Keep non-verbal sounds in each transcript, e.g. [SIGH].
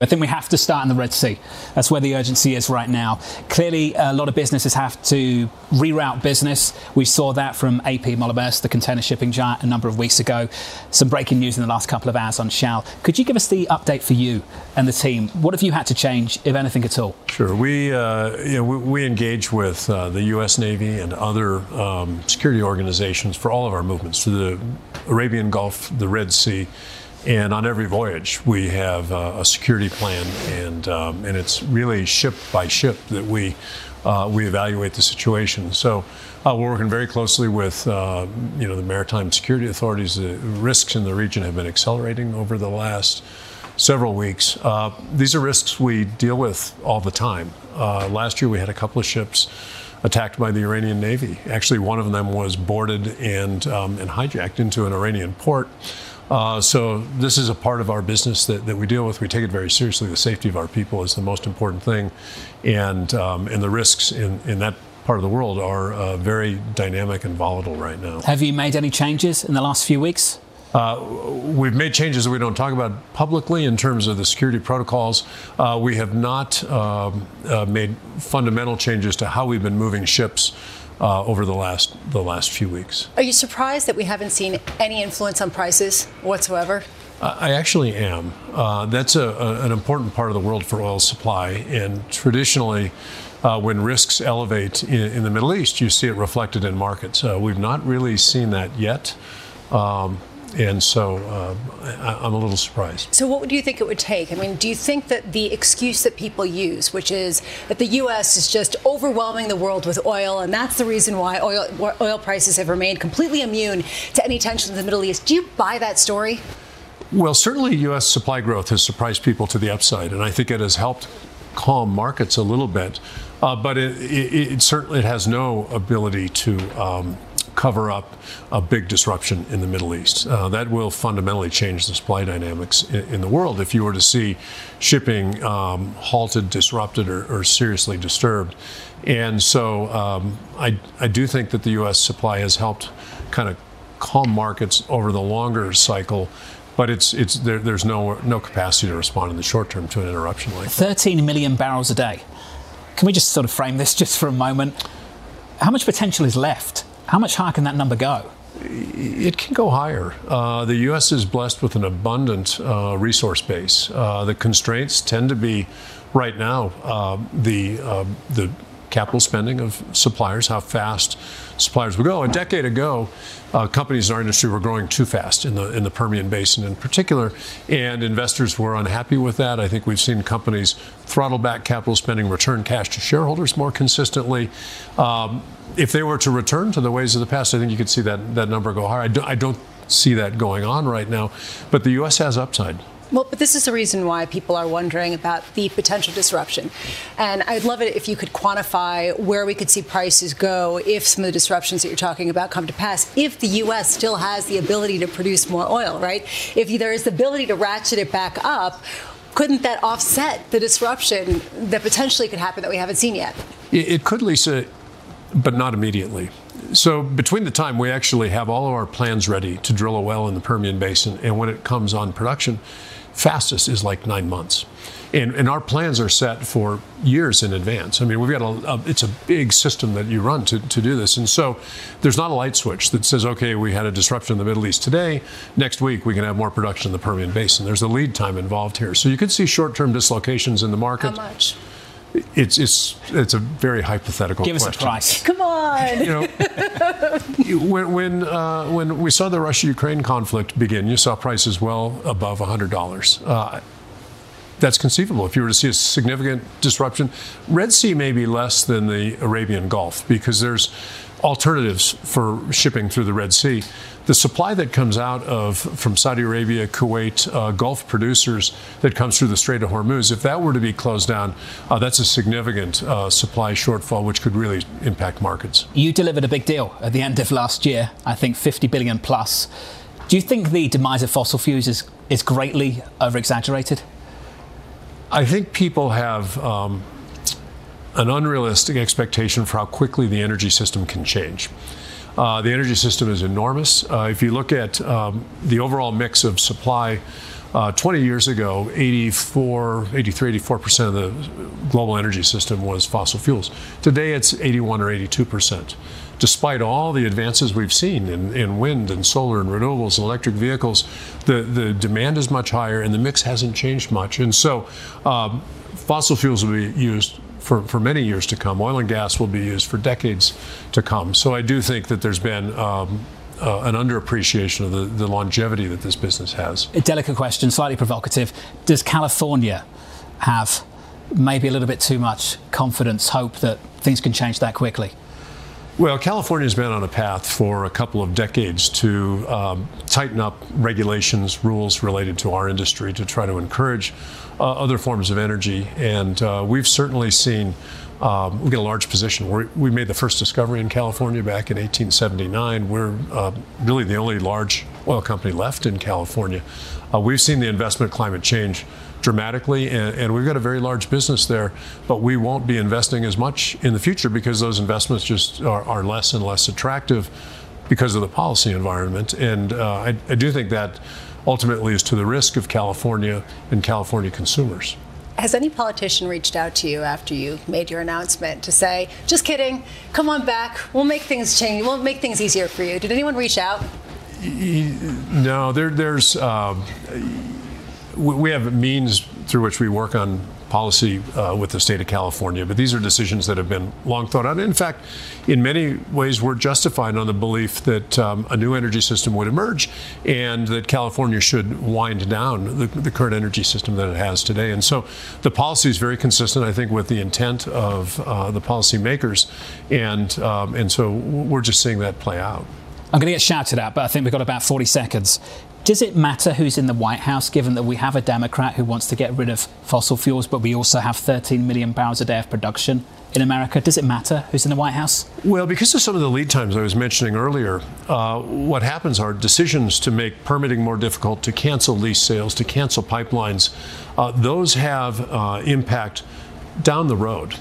I think we have to start in the Red Sea. That's where the urgency is right now. Clearly, a lot of businesses have to reroute business. We saw that from AP Moller-Maersk, the container shipping giant, a number of weeks ago. Some breaking news in the last couple of hours on Shell. Could you give us the update for you and the team? What have you had to change, if anything at all? Sure. We, uh, you know, we, we, engage with uh, the U.S. Navy and other um, security organizations for all of our movements to the Arabian Gulf, the Red Sea and on every voyage, we have uh, a security plan, and um, and it's really ship by ship that we uh, we evaluate the situation. So uh, we're working very closely with uh, you know the maritime security authorities. The risks in the region have been accelerating over the last several weeks. Uh, these are risks we deal with all the time. Uh, last year, we had a couple of ships attacked by the Iranian Navy. Actually, one of them was boarded and um, and hijacked into an Iranian port. Uh, so this is a part of our business that, that we deal with. We take it very seriously. The safety of our people is the most important thing, and um, and the risks in, in that part of the world are uh, very dynamic and volatile right now. Have you made any changes in the last few weeks? Uh, we've made changes that we don't talk about publicly in terms of the security protocols. Uh, we have not um, uh, made fundamental changes to how we've been moving ships uh, over the last the last few weeks. Are you surprised that we haven't seen any influence on prices whatsoever? I actually am. Uh, that's a, a, an important part of the world for oil supply, and traditionally. Uh, when risks elevate in, in, the Middle East, you see it reflected in markets. Uh, we've not really seen that yet. Um, and so uh, I, am a little surprised. So, what do you think it would take? I mean, do you think that the excuse that people use, which is that the U.S. is just overwhelming the world with oil, and that's the reason why oil, oil prices have remained completely immune to any tension in the Middle East, do you buy that story? Well, certainly U.S. supply growth has surprised people to the upside, and I think it has helped calm markets a little bit. Uh, but it, it, it, certainly has no ability to um, cover up a big disruption in the Middle East. Uh, that will fundamentally change the supply dynamics in, in, the world if you were to see shipping um, halted, disrupted, or, or, seriously disturbed. And so um, I, I do think that the U.S. supply has helped kind of calm markets over the longer cycle but it's it's there, there's no no capacity to respond in the short term to an interruption like that. 13 million barrels a day. Can we just sort of frame this [LAUGHS] just for a moment? How much potential is left how much higher can that number go? It can go higher. Uh, the U.S. is blessed with an abundant uh, resource base. Uh, the constraints tend to be, right now, uh, the uh, the capital spending of suppliers, how fast suppliers will go. A decade ago, uh, companies in our industry were growing too fast in the in the Permian Basin in particular, and investors were unhappy with that. I think we've seen companies throttle back capital spending, return cash to shareholders more consistently. Um, if they were to return to the ways of the past, I think you could see that that number go higher. I, do, I don't see that going on right now, but the U.S. has upside. Well, but this is the reason why people are wondering about the potential disruption. And I'd love it if you could quantify where we could see prices go if some of the disruptions that you're talking about come to pass, if the U.S. still has the ability to produce more oil, right? If there is the ability to ratchet it back up, couldn't that offset the disruption that potentially could happen that we haven't seen yet? It could, Lisa, but not immediately. So between the time we actually have all of our plans ready to drill a well in the Permian Basin and when it comes on production, fastest is like nine months. And, and, our plans are set for years in advance. I mean, we've got a, a, it's a big system that you run to, to do this. And so there's not a light switch that says, okay, we had a disruption in the Middle East today. Next week, we can have more production in the Permian Basin. There's a lead time involved here. So you could see short term dislocations in the market. How much? It's it's it's a very hypothetical. Give question. us a price. Come on. You know, [LAUGHS] when when uh, when we saw the Russia-Ukraine conflict begin, you saw prices well above hundred dollars. Uh, that's conceivable. If you were to see a significant disruption, Red Sea may be less than the Arabian Gulf because there's alternatives for shipping through the Red Sea. The supply that comes out of from Saudi Arabia, Kuwait, uh, Gulf producers that comes through the Strait of Hormuz, if that were to be closed down, uh, that's a significant uh, supply shortfall, which could really impact markets. You delivered a big deal at the end of last year, I think 50 billion plus. Do you think the demise of fossil fuels is, is greatly over exaggerated? I think people have um, an unrealistic expectation for how quickly the energy system can change. Uh, the energy system is enormous. Uh, if you look at um, the overall mix of supply, uh, 20 years ago, 84, 83, 84% of the global energy system was fossil fuels. Today, it's 81 or 82%. Despite all the advances we've seen in, in wind and solar and renewables and electric vehicles, the, the demand is much higher and the mix hasn't changed much. And so, um, fossil fuels will be used for, for many years to come. Oil and gas will be used for decades to come. So I do think that there's been um, uh, an underappreciation of the, the longevity that this business has. A delicate question, slightly provocative. Does California have maybe a little bit too much confidence, hope that things can change that quickly? Well, California's been on a path for a couple of decades to um, tighten up regulations, rules related to our industry to try to encourage uh, other forms of energy. And uh, we've certainly seen um, we get a large position. We're, we made the first discovery in California back in 1879. We're uh, really the only large oil company left in California. Uh, we've seen the investment climate change dramatically, and, and, we've got a very large business there, but we won't be investing as much in the future because those investments just are, are less and less attractive because of the policy environment. And uh, I, I do think that ultimately is to the risk of California and California consumers. Has any politician reached out to you after you made your announcement to say, just kidding, come on back, we'll make things change, we'll make things easier for you? Did anyone reach out? No, there, there's. Um, we have means through which we work on policy uh, with the state of California, but these are decisions that have been long thought out. In fact, in many ways, we're justified on the belief that um, a new energy system would emerge and that California should wind down the, the, current energy system that it has today. And so the policy is very consistent, I think, with the intent of uh, the policymakers. And, um, and so we're just seeing that play out. I'm going to get shouted at, but I think we've got about 40 seconds. Does it matter who's in the White House, given that we have a Democrat who wants to get rid of fossil fuels, but we also have 13 million barrels a day of production in America? Does it matter who's in the White House? Well, because of some of the lead times I was mentioning earlier, uh, what happens are decisions to make permitting more difficult, to cancel lease sales, to cancel pipelines. Uh, those have uh, impact down the road.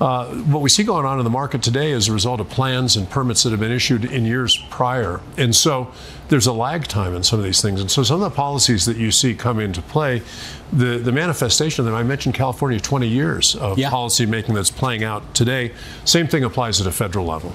Uh, what we see going on in the market today is a result of plans and permits that have been issued in years prior. And so there's a lag time in some of these things. And so some of the policies that you see come into play, the, the manifestation of them, I mentioned California 20 years of yeah. policy making that's playing out today. Same thing applies at a federal level.